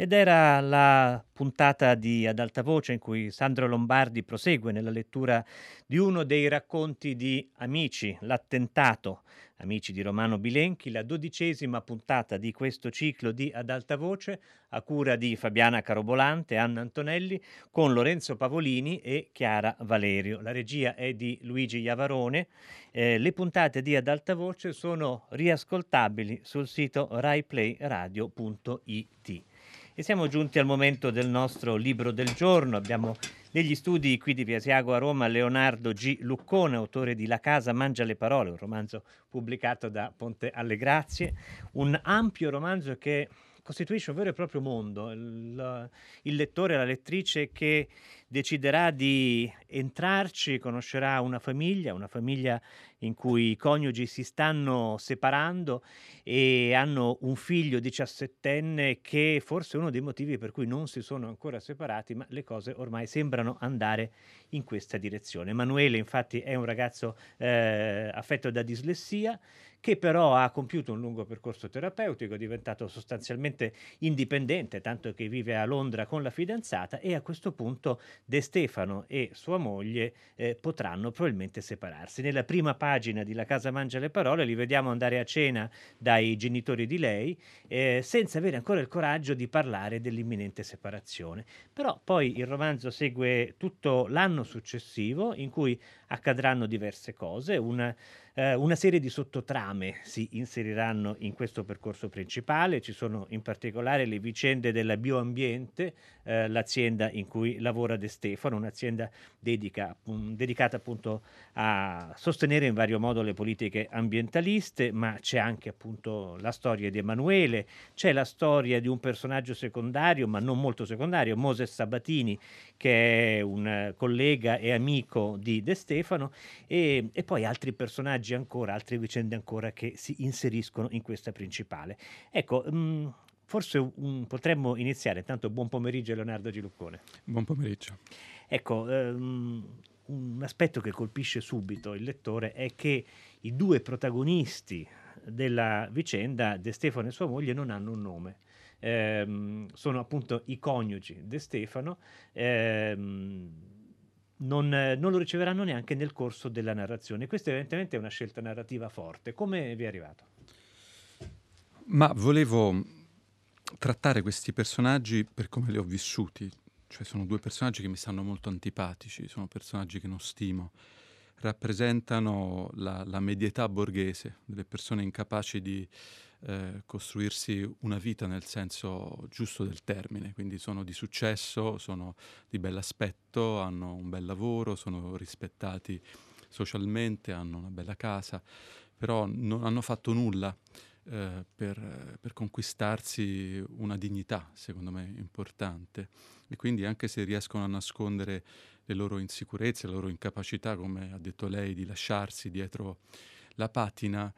Ed era la puntata di Ad alta voce in cui Sandro Lombardi prosegue nella lettura di uno dei racconti di Amici, l'attentato. Amici di Romano Bilenchi, la dodicesima puntata di questo ciclo di Ad alta voce a cura di Fabiana Carobolante, Anna Antonelli, con Lorenzo Pavolini e Chiara Valerio. La regia è di Luigi Iavarone. Eh, le puntate di Ad alta voce sono riascoltabili sul sito raiplayradio.it. E siamo giunti al momento del nostro libro del giorno. Abbiamo negli studi qui di Piasiago a Roma Leonardo G. Luccone, autore di La casa mangia le parole, un romanzo pubblicato da Ponte alle Grazie, un ampio romanzo che costituisce un vero e proprio mondo. Il, il lettore, la lettrice che deciderà di entrarci, conoscerà una famiglia, una famiglia in cui i coniugi si stanno separando e hanno un figlio diciassettenne che forse è uno dei motivi per cui non si sono ancora separati, ma le cose ormai sembrano andare in questa direzione. Emanuele infatti è un ragazzo eh, affetto da dislessia che però ha compiuto un lungo percorso terapeutico, è diventato sostanzialmente indipendente, tanto che vive a Londra con la fidanzata e a questo punto De Stefano e sua moglie eh, potranno probabilmente separarsi. Nella prima pagina di La casa mangia le parole li vediamo andare a cena dai genitori di lei eh, senza avere ancora il coraggio di parlare dell'imminente separazione. Però poi il romanzo segue tutto l'anno successivo in cui accadranno diverse cose, una eh, una serie di sottotrame si inseriranno in questo percorso principale, ci sono in particolare le vicende della bioambiente, eh, l'azienda in cui lavora De Stefano, un'azienda dedica, um, dedicata appunto a sostenere in vario modo le politiche ambientaliste, ma c'è anche appunto la storia di Emanuele, c'è la storia di un personaggio secondario, ma non molto secondario, Moses Sabatini, che è un collega e amico di De Stefano, e, e poi altri personaggi personaggi ancora, altre vicende ancora che si inseriscono in questa principale. Ecco, mh, mm, forse um, potremmo iniziare. Intanto buon pomeriggio Leonardo Giluccone. Buon pomeriggio. Ecco, um, un aspetto che colpisce subito il lettore è che i due protagonisti della vicenda, De Stefano e sua moglie, non hanno un nome. Eh, sono appunto i coniugi De Stefano. Eh, non, non, lo riceveranno neanche nel corso della narrazione. Questa evidentemente è una scelta narrativa forte. Come vi è arrivato? Ma volevo trattare questi personaggi per come li ho vissuti. Cioè sono due personaggi che mi stanno molto antipatici, sono personaggi che non stimo. Rappresentano la, la medietà borghese, delle persone incapaci di eh, costruirsi una vita nel senso giusto del termine, quindi sono di successo, sono di bell'aspetto, hanno un bel lavoro, sono rispettati socialmente, hanno una bella casa, però non hanno fatto nulla eh, per, per, conquistarsi una dignità, secondo me, importante. E quindi anche se riescono a nascondere le loro insicurezze, la loro incapacità, come ha detto lei, di lasciarsi dietro la patina,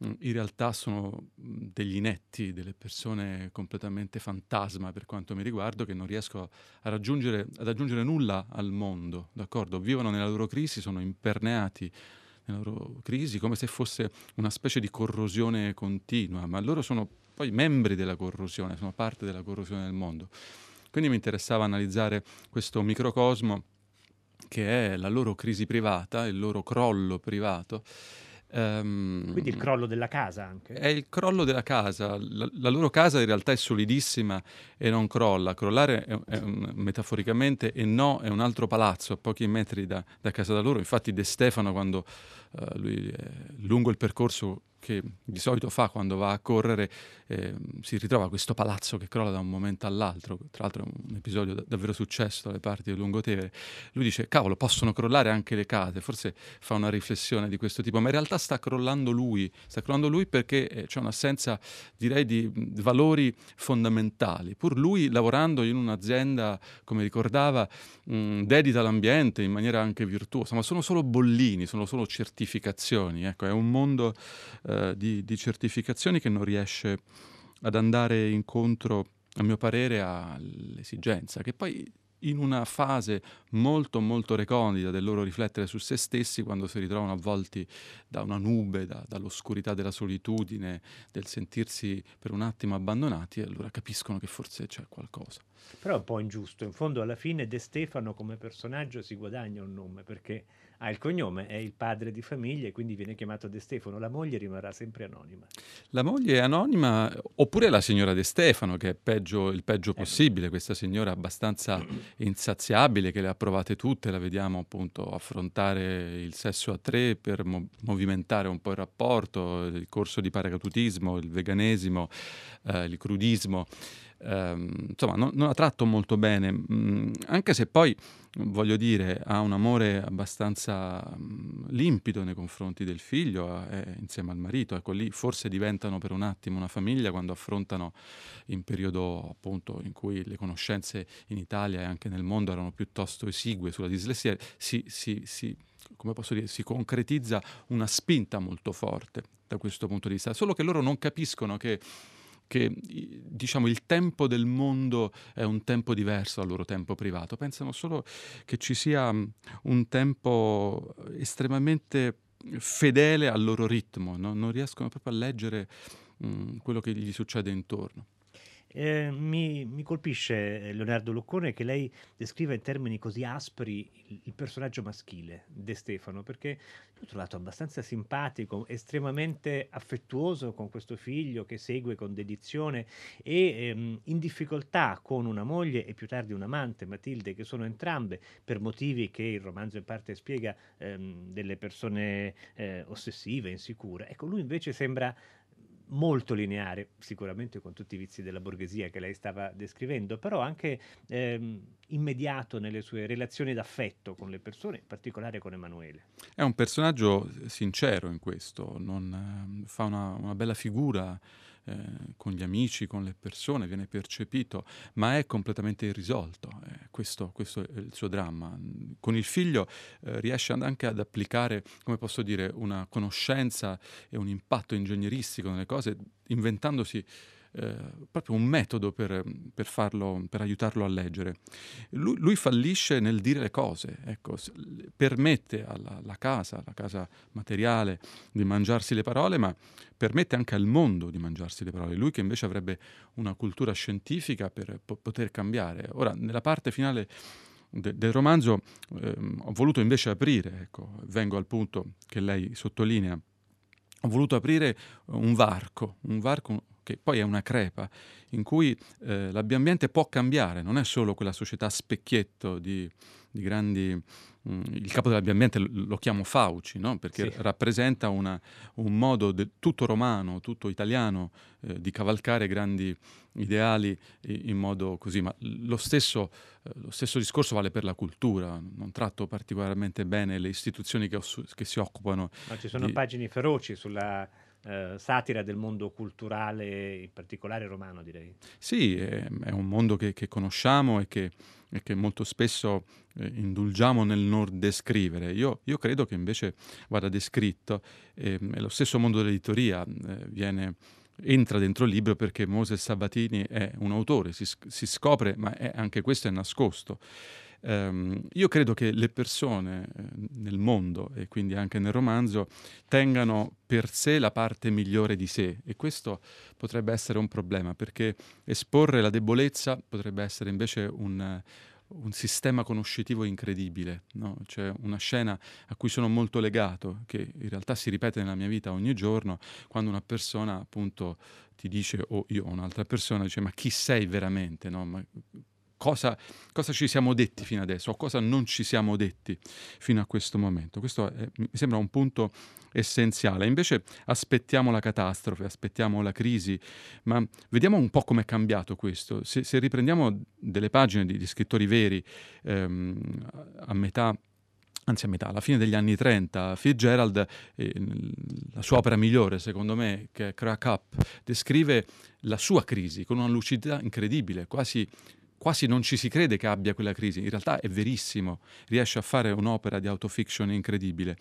in realtà sono mm, degli inetti, delle persone completamente fantasma per quanto mi riguardo, che non riesco ad aggiungere nulla al mondo, d'accordo? Vivono nella loro crisi, sono imperneati nella loro crisi come se fosse una specie di corrosione continua, ma loro sono poi membri della corrosione, sono parte della corrosione del mondo. Quindi mi interessava analizzare questo microcosmo che è la loro crisi privata, il loro crollo privato Um, Quindi il crollo della casa anche? È il crollo della casa. La, la, loro casa in realtà è solidissima e non crolla. Crollare è, è un, metaforicamente e no è un altro palazzo a pochi metri da, da casa da loro. Infatti De Stefano quando uh, lui è lungo il percorso che di solito fa quando va a correre, eh, si ritrova questo palazzo che crolla da un momento all'altro, tra l'altro è un episodio da- davvero successo dalle parti del Lungotevere. Lui dice, cavolo, possono crollare anche le case, forse fa una riflessione di questo tipo, ma in realtà sta crollando lui, sta crollando lui perché eh, c'è un'assenza, direi, di valori fondamentali. Pur lui lavorando in un'azienda, come ricordava, mh, dedita all'ambiente in maniera anche virtuosa, ma sono solo bollini, sono solo certificazioni, ecco, è un mondo... Eh, eh, di, di, certificazioni che non riesce ad andare incontro, a mio parere, all'esigenza, che poi in una fase molto molto recondita del loro riflettere su se stessi quando si ritrovano avvolti da una nube, da, dall'oscurità della solitudine, del sentirsi per un attimo abbandonati allora capiscono che forse c'è qualcosa. Però è un po' ingiusto, in fondo alla fine De Stefano come personaggio si guadagna un nome perché ha il cognome, è il padre di famiglia e quindi viene chiamato De Stefano, la moglie rimarrà sempre anonima. La moglie è anonima, oppure la signora De Stefano, che è peggio, il peggio eh. possibile, questa signora abbastanza insaziabile, che le ha provate tutte, la vediamo appunto affrontare il sesso a tre per mo- movimentare un po' il rapporto, il corso di paracadutismo, il veganesimo, eh, il crudismo ehm, insomma non, non, la tratto molto bene, mh, mm, anche se poi voglio dire ha un amore abbastanza mh, mm, limpido nei confronti del figlio eh, insieme al marito, ecco lì forse diventano per un attimo una famiglia quando affrontano in periodo appunto in cui le conoscenze in Italia e anche nel mondo erano piuttosto esigue sulla dislessia, si, si, si come posso dire, si concretizza una spinta molto forte da questo punto di vista, solo che loro non capiscono che che diciamo, il tempo del mondo è un tempo diverso dal loro tempo privato, pensano solo che ci sia un tempo estremamente fedele al loro ritmo, no? non riescono proprio a leggere mh, quello che gli succede intorno. Eh, mi, mi, colpisce Leonardo Luccone che lei descriva in termini così aspri il, il, personaggio maschile, De Stefano, perché l'ho trovato abbastanza simpatico, estremamente affettuoso con questo figlio che segue con dedizione e ehm, in difficoltà con una moglie e più tardi un amante, Matilde, che sono entrambe per motivi che il romanzo in parte spiega ehm, delle persone eh, ossessive, insicure. Ecco, lui invece sembra molto lineare, sicuramente con tutti i vizi della borghesia che lei stava descrivendo, però anche ehm, immediato nelle sue relazioni d'affetto con le persone, in particolare con Emanuele. È un personaggio sincero in questo, non, eh, fa una, una bella figura eh, con gli amici, con le persone, viene percepito, ma è completamente irrisolto. Eh, questo, questo, è il suo dramma. Con il figlio eh, riesce anche ad applicare, come posso dire, una conoscenza e un impatto ingegneristico nelle cose, inventandosi eh, proprio un metodo per, per, farlo, per aiutarlo a leggere. Lui, lui, fallisce nel dire le cose, ecco, permette alla, alla casa, alla casa materiale, di mangiarsi le parole, ma permette anche al mondo di mangiarsi le parole. Lui che invece avrebbe una cultura scientifica per po- poter cambiare. Ora, nella parte finale de- del romanzo ehm, ho voluto invece aprire, ecco, vengo al punto che lei sottolinea, ho voluto aprire un varco, un varco che poi è una crepa, in cui eh, l'ambiente può cambiare, non è solo quella società specchietto di, di grandi... Mh, mm, il capo dell'ambiente lo chiamo Fauci, no? perché sì. rappresenta una, un modo de, tutto romano, tutto italiano eh, di cavalcare grandi ideali in modo così, ma lo stesso, eh, lo stesso, discorso vale per la cultura, non tratto particolarmente bene le istituzioni che, che si occupano. Ma ci sono di... pagine feroci sulla eh, satira del mondo culturale, in particolare romano, direi. Sì, è, è un mondo che, che conosciamo e che, e che, molto spesso eh, indulgiamo nel non descrivere. Io, io, credo che invece vada descritto. Eh, lo stesso mondo dell'editoria eh, viene entra dentro il libro perché Moses Sabatini è un autore, si, si scopre, ma è, anche questo è nascosto. Um, io credo che le persone eh, nel mondo e quindi anche nel romanzo tengano per sé la parte migliore di sé e questo potrebbe essere un problema perché esporre la debolezza potrebbe essere invece un, un sistema conoscitivo incredibile, no? c'è una scena a cui sono molto legato, che in realtà si ripete nella mia vita ogni giorno, quando una persona appunto ti dice, o io o un'altra persona dice, ma chi sei veramente? No? Ma cosa, cosa, ci siamo detti fino adesso o cosa non ci siamo detti fino a questo momento. Questo è, mi sembra un punto essenziale. Invece aspettiamo la catastrofe, aspettiamo la crisi, ma vediamo un po' come è cambiato questo. Se, se riprendiamo delle pagine di, di scrittori veri ehm, a metà anzi a metà, alla fine degli anni 30, Fitzgerald, eh, la sua opera migliore secondo me, che è Crack Up, descrive la sua crisi con una lucidità incredibile, quasi quasi non ci si crede che abbia quella crisi, in realtà è verissimo, riesce a fare un'opera di autofiction incredibile.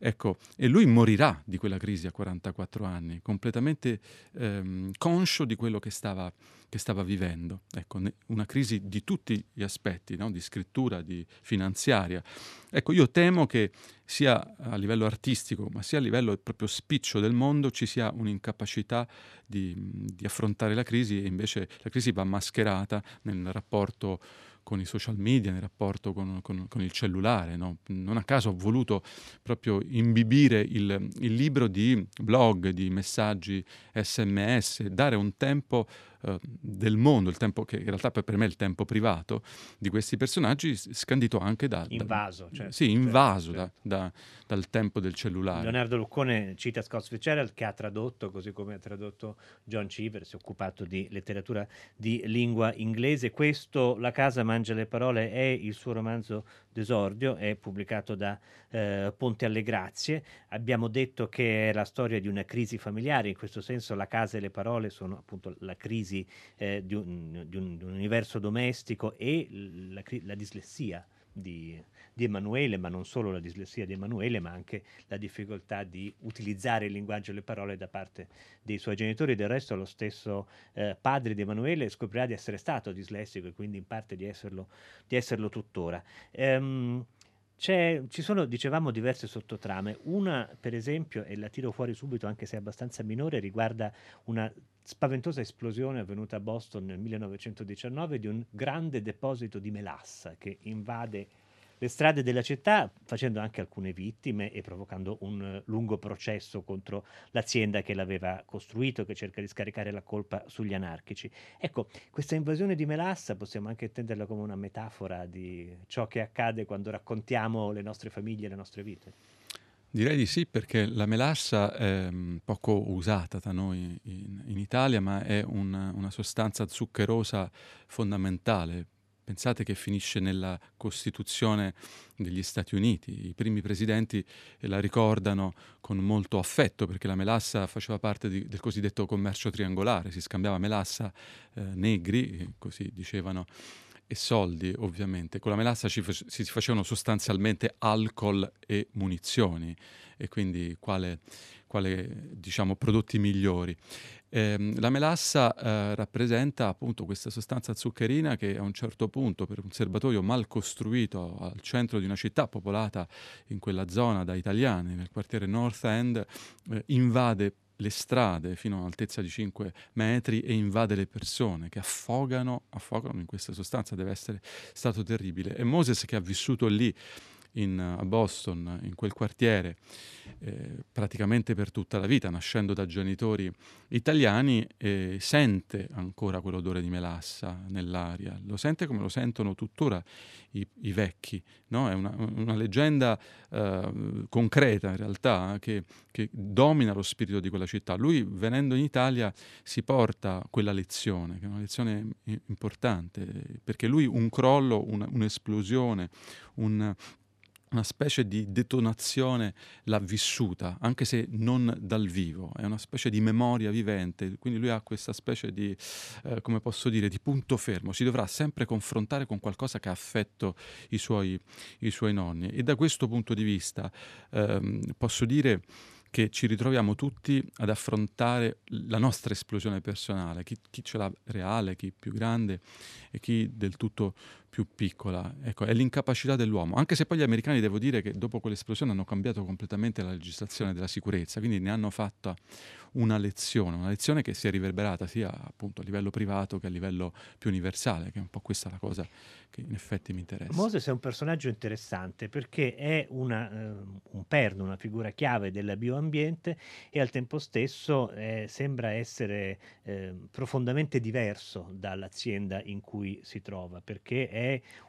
Ecco, e lui morirà di quella crisi a 44 anni, completamente ehm, conscio di quello che stava, che stava vivendo. Ecco, ne, una crisi di tutti gli aspetti, no? di scrittura, di finanziaria. Ecco, io temo che sia a livello artistico, ma sia a livello proprio spiccio del mondo, ci sia un'incapacità di, di affrontare la crisi e invece la crisi va mascherata nel rapporto con i social media, nel rapporto con, con, con il cellulare. No? Non a caso ho voluto proprio imbibire il, il libro di blog, di messaggi sms, dare un tempo eh, del mondo, il tempo che in realtà per me è il tempo privato di questi personaggi, scandito anche da... Invaso. Da, certo, sì, invaso certo, certo. Da, dal tempo del cellulare. Leonardo Luccone cita Scott Fitzgerald che ha tradotto, così come ha tradotto John Cheever, si è occupato di letteratura di lingua inglese. Questo, La casa mangia le parole, è il suo romanzo d'esordio, è pubblicato da eh, Ponte alle Grazie. Abbiamo detto che è la storia di una crisi familiare, in questo senso la casa e le parole sono appunto la crisi eh, di, un, di, un, di, un, universo domestico e la, la dislessia di, di, Emanuele, ma non solo la dislessia di Emanuele, ma anche la difficoltà di utilizzare il linguaggio e le parole da parte dei suoi genitori. Del resto lo stesso eh, padre di Emanuele scoprirà di essere stato dislessico e quindi in parte di esserlo, di esserlo tuttora. Ehm, ci sono, dicevamo, diverse sottotrame. Una, per esempio, e la tiro fuori subito, anche se è abbastanza minore, riguarda una spaventosa esplosione avvenuta a Boston nel 1919 di un grande deposito di melassa che invade le strade della città, facendo anche alcune vittime e provocando un lungo processo contro l'azienda che l'aveva costruito, che cerca di scaricare la colpa sugli anarchici. Ecco, questa invasione di Melassa possiamo anche intenderla come una metafora di ciò che accade quando raccontiamo le nostre famiglie, le nostre vite. Direi di sì perché la melassa è mm, poco usata da noi in, in Italia, ma è una, una sostanza zuccherosa fondamentale Pensate che finisce nella Costituzione degli Stati Uniti. I primi presidenti la ricordano con molto affetto perché la melassa faceva parte di, del cosiddetto commercio triangolare, si scambiava melassa eh, negri, così dicevano, e soldi ovviamente. Con la melassa ci, si facevano sostanzialmente alcol e munizioni e quindi quale, quale diciamo, prodotti migliori. Eh, la melassa eh, rappresenta appunto questa sostanza zuccherina che a un certo punto per un serbatoio mal costruito al centro di una città popolata in quella zona da italiani, nel quartiere North End, eh, invade le strade fino a un'altezza di 5 metri e invade le persone che affogano, affogano in questa sostanza, deve essere stato terribile. E Moses che ha vissuto lì in, a Boston, in quel quartiere, eh, praticamente per tutta la vita, nascendo da genitori italiani, eh, sente ancora quell'odore di melassa nell'aria, lo sente come lo sentono tuttora i, i vecchi, no? è una, una leggenda eh, concreta in realtà che, che, domina lo spirito di quella città. Lui venendo in Italia si porta quella lezione, che è una lezione importante, perché lui un crollo, una, un'esplosione, un una specie di detonazione l'ha vissuta, anche se non dal vivo, è una specie di memoria vivente, quindi lui ha questa specie di, eh, come posso dire, di punto fermo, si dovrà sempre confrontare con qualcosa che ha affetto i suoi, i suoi nonni. E da questo punto di vista ehm, posso dire che ci ritroviamo tutti ad affrontare la nostra esplosione personale, chi, chi ce l'ha reale, chi più grande e chi del tutto più piccola. Ecco, è l'incapacità dell'uomo. Anche se poi gli americani, devo dire che dopo quell'esplosione hanno cambiato completamente la legislazione della sicurezza, quindi ne hanno fatta una lezione, una lezione che si è riverberata sia appunto a livello privato che a livello più universale, che è un po' questa la cosa che in effetti mi interessa. Moses è un personaggio interessante perché è una, eh, un perno, una figura chiave del bioambiente e al tempo stesso eh, sembra essere eh, profondamente diverso dall'azienda in cui si trova perché è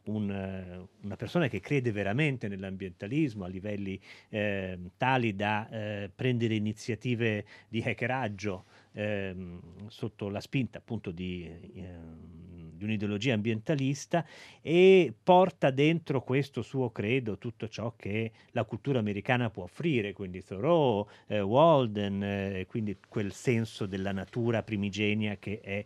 un, una persona che crede veramente nell'ambientalismo a livelli ehm, tali da eh, prendere iniziative di hackeraggio ehm, sotto la spinta appunto di, ehm, di, un'ideologia ambientalista e porta dentro questo suo credo tutto ciò che la cultura americana può offrire, quindi Thoreau, eh, Walden, eh, quindi quel senso della natura primigenia che è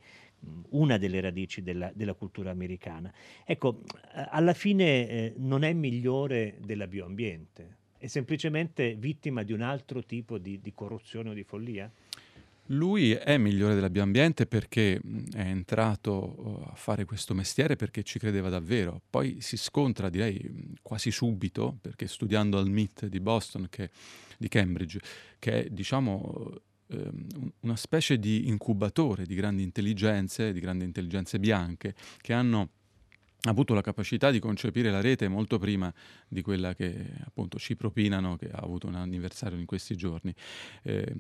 una delle radici della, della, cultura americana. Ecco, alla fine eh, non è migliore della bioambiente, è semplicemente vittima di un altro tipo di, di corruzione o di follia? Lui è migliore dell'ambiente perché è entrato uh, a fare questo mestiere perché ci credeva davvero. Poi si scontra, direi, quasi subito, perché studiando al MIT di Boston, che, di Cambridge, che è, diciamo, ehm, una specie di incubatore di grandi intelligenze, di grandi intelligenze bianche, che hanno avuto la capacità di concepire la rete molto prima di quella che appunto ci propinano, che ha avuto un anniversario in questi giorni. Eh,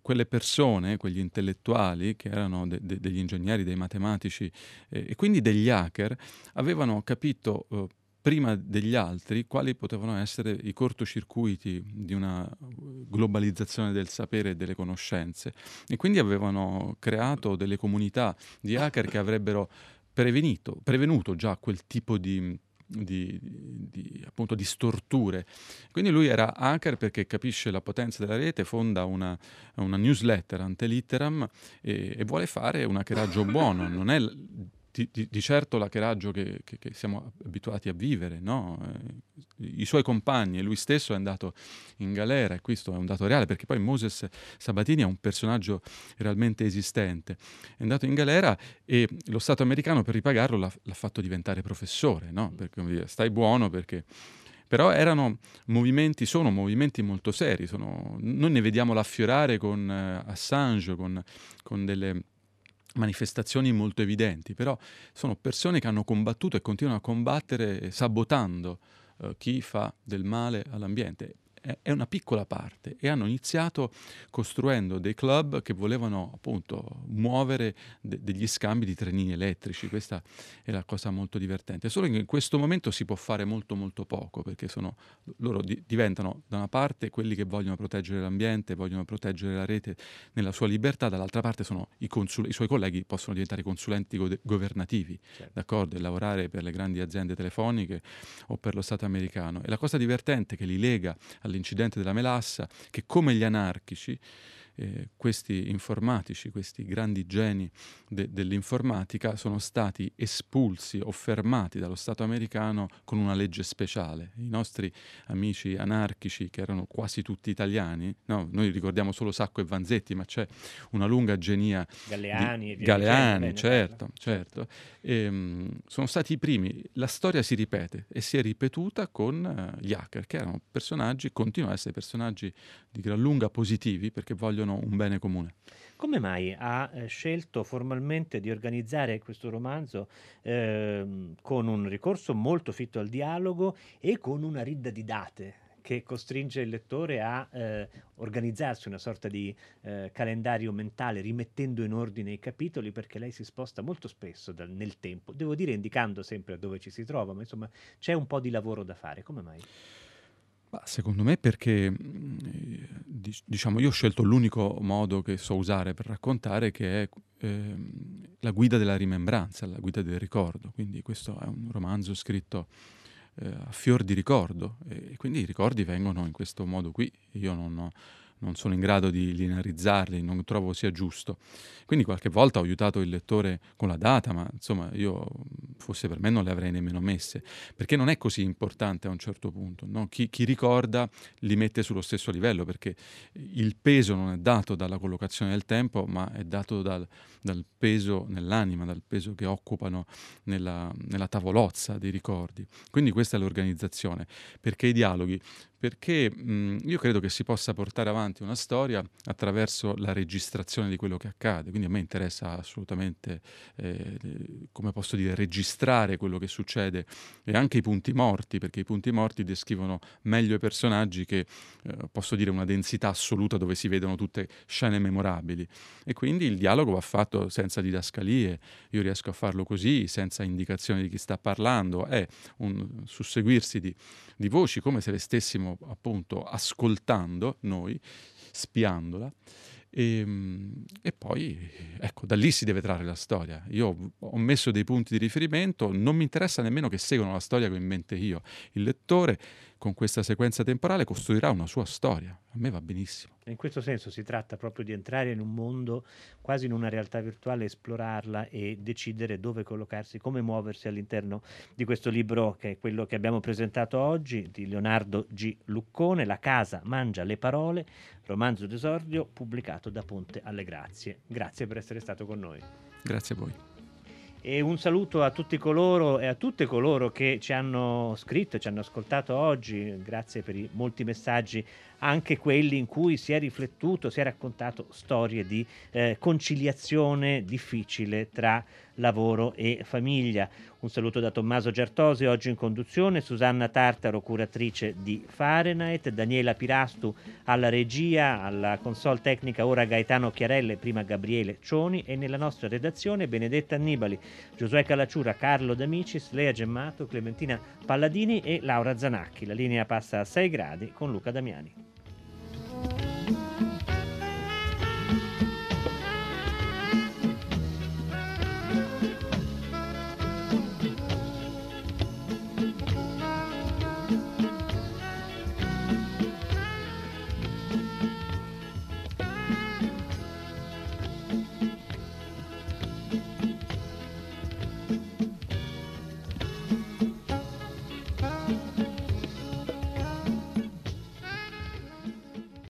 quelle persone, quegli intellettuali che erano de- de- degli ingegneri, dei matematici eh, e quindi degli hacker, avevano capito eh, prima degli altri quali potevano essere i cortocircuiti di una globalizzazione del sapere e delle conoscenze e quindi avevano creato delle comunità di hacker che avrebbero prevenito, prevenuto già quel tipo di, di, di, appunto, di, storture. Quindi lui era hacker perché capisce la potenza della rete, fonda una, una newsletter ante litteram e, e, vuole fare un hackeraggio buono, non è di, di, di, certo l'hackeraggio che, che, che, siamo abituati a vivere, no? eh, i suoi compagni e lui stesso è andato in galera e questo è un dato reale perché poi Moses Sabatini è un personaggio realmente esistente, è andato in galera e lo Stato americano per ripagarlo l'ha, l'ha fatto diventare professore, no? perché stai buono perché però erano movimenti, sono movimenti molto seri, sono, noi ne vediamo l'affiorare con eh, Assange, con, con delle manifestazioni molto evidenti, però sono persone che hanno combattuto e continuano a combattere sabotando uh, chi fa del male all'ambiente è una piccola parte e hanno iniziato costruendo dei club che volevano appunto muovere de- degli scambi di trenini elettrici, questa è la cosa molto divertente, solo che in questo momento si può fare molto molto poco perché sono, loro di- diventano da una parte quelli che vogliono proteggere l'ambiente, vogliono proteggere la rete nella sua libertà, dall'altra parte sono i, consul- i suoi colleghi possono diventare consulenti go- governativi, certo. d'accordo, e lavorare per le grandi aziende telefoniche o per lo Stato americano. E la cosa divertente che li lega all'incidente della melassa, che come gli anarchici eh, questi informatici, questi grandi geni de- dell'informatica sono stati espulsi o fermati dallo Stato americano con una legge speciale. I nostri amici anarchici, che erano quasi tutti italiani, no, noi ricordiamo solo Sacco e Vanzetti, ma c'è una lunga genia Galeani, di Galeani certo, certo. E, ehm, mh, sono stati i primi. La storia si ripete e si è ripetuta con uh, gli hacker, che erano personaggi, continuano ad essere personaggi di gran lunga positivi perché vogliono vogliono un bene comune. Come mai ha eh, scelto formalmente di organizzare questo romanzo eh, con un ricorso molto fitto al dialogo e con una ridda di date che costringe il lettore a eh, organizzarsi una sorta di eh, calendario mentale rimettendo in ordine i capitoli perché lei si sposta molto spesso dal, nel tempo, devo dire indicando sempre dove ci si trova, ma insomma c'è un po' di lavoro da fare, come mai? Secondo me perché diciamo, io ho scelto l'unico modo che so usare per raccontare che è eh, la guida della rimembranza, la guida del ricordo. Quindi questo è un romanzo scritto eh, a fior di ricordo e quindi i ricordi vengono in questo modo qui. Io non ho non sono in grado di linearizzarli, non trovo sia giusto. Quindi qualche volta ho aiutato il lettore con la data, ma insomma io fosse per me non le avrei nemmeno messe, perché non è così importante a un certo punto. No? Chi, chi, ricorda li mette sullo stesso livello, perché il peso non è dato dalla collocazione del tempo, ma è dato dal, dal peso nell'anima, dal peso che occupano nella, nella tavolozza dei ricordi. Quindi questa è l'organizzazione, perché i dialoghi perché mh, io credo che si possa portare avanti una storia attraverso la registrazione di quello che accade, quindi a me interessa assolutamente, eh, come posso dire, registrare quello che succede e anche i punti morti, perché i punti morti descrivono meglio i personaggi che, eh, posso dire, una densità assoluta dove si vedono tutte scene memorabili. E quindi il dialogo va fatto senza didascalie, io riesco a farlo così, senza indicazioni di chi sta parlando, è un susseguirsi di, di voci come se le stessimo stiamo appunto ascoltando noi, spiandola. E, ehm, e, poi, ecco, da lì si deve trarre la storia. Io ho messo dei punti di riferimento, non mi interessa nemmeno che seguano la storia che ho in mente io. Il lettore con questa sequenza temporale costruirà una sua storia. A me va benissimo. In questo senso si tratta proprio di entrare in un mondo, quasi in una realtà virtuale, esplorarla e decidere dove collocarsi, come muoversi all'interno di questo libro che è quello che abbiamo presentato oggi di Leonardo G. Luccone, La casa mangia le parole, romanzo d'esordio pubblicato da Ponte alle Grazie. Grazie per essere stato con noi. Grazie a voi. E un saluto a tutti coloro e a tutte coloro che ci hanno scritto ci hanno ascoltato oggi. Grazie per i molti messaggi, anche quelli in cui si è riflettuto, si è raccontato storie di eh, conciliazione difficile tra lavoro e famiglia. Un saluto da Tommaso Giartosi, oggi in conduzione, Susanna Tartaro, curatrice di Fahrenheit, Daniela Pirastu alla regia, alla console tecnica, ora Gaetano Chiarelle, prima Gabriele Cioni e nella nostra redazione Benedetta Annibali, Giosuè Calacciura, Carlo D'Amicis, Lea Gemmato, Clementina Palladini e Laura Zanacchi. La linea passa a 6 gradi con Luca Damiani.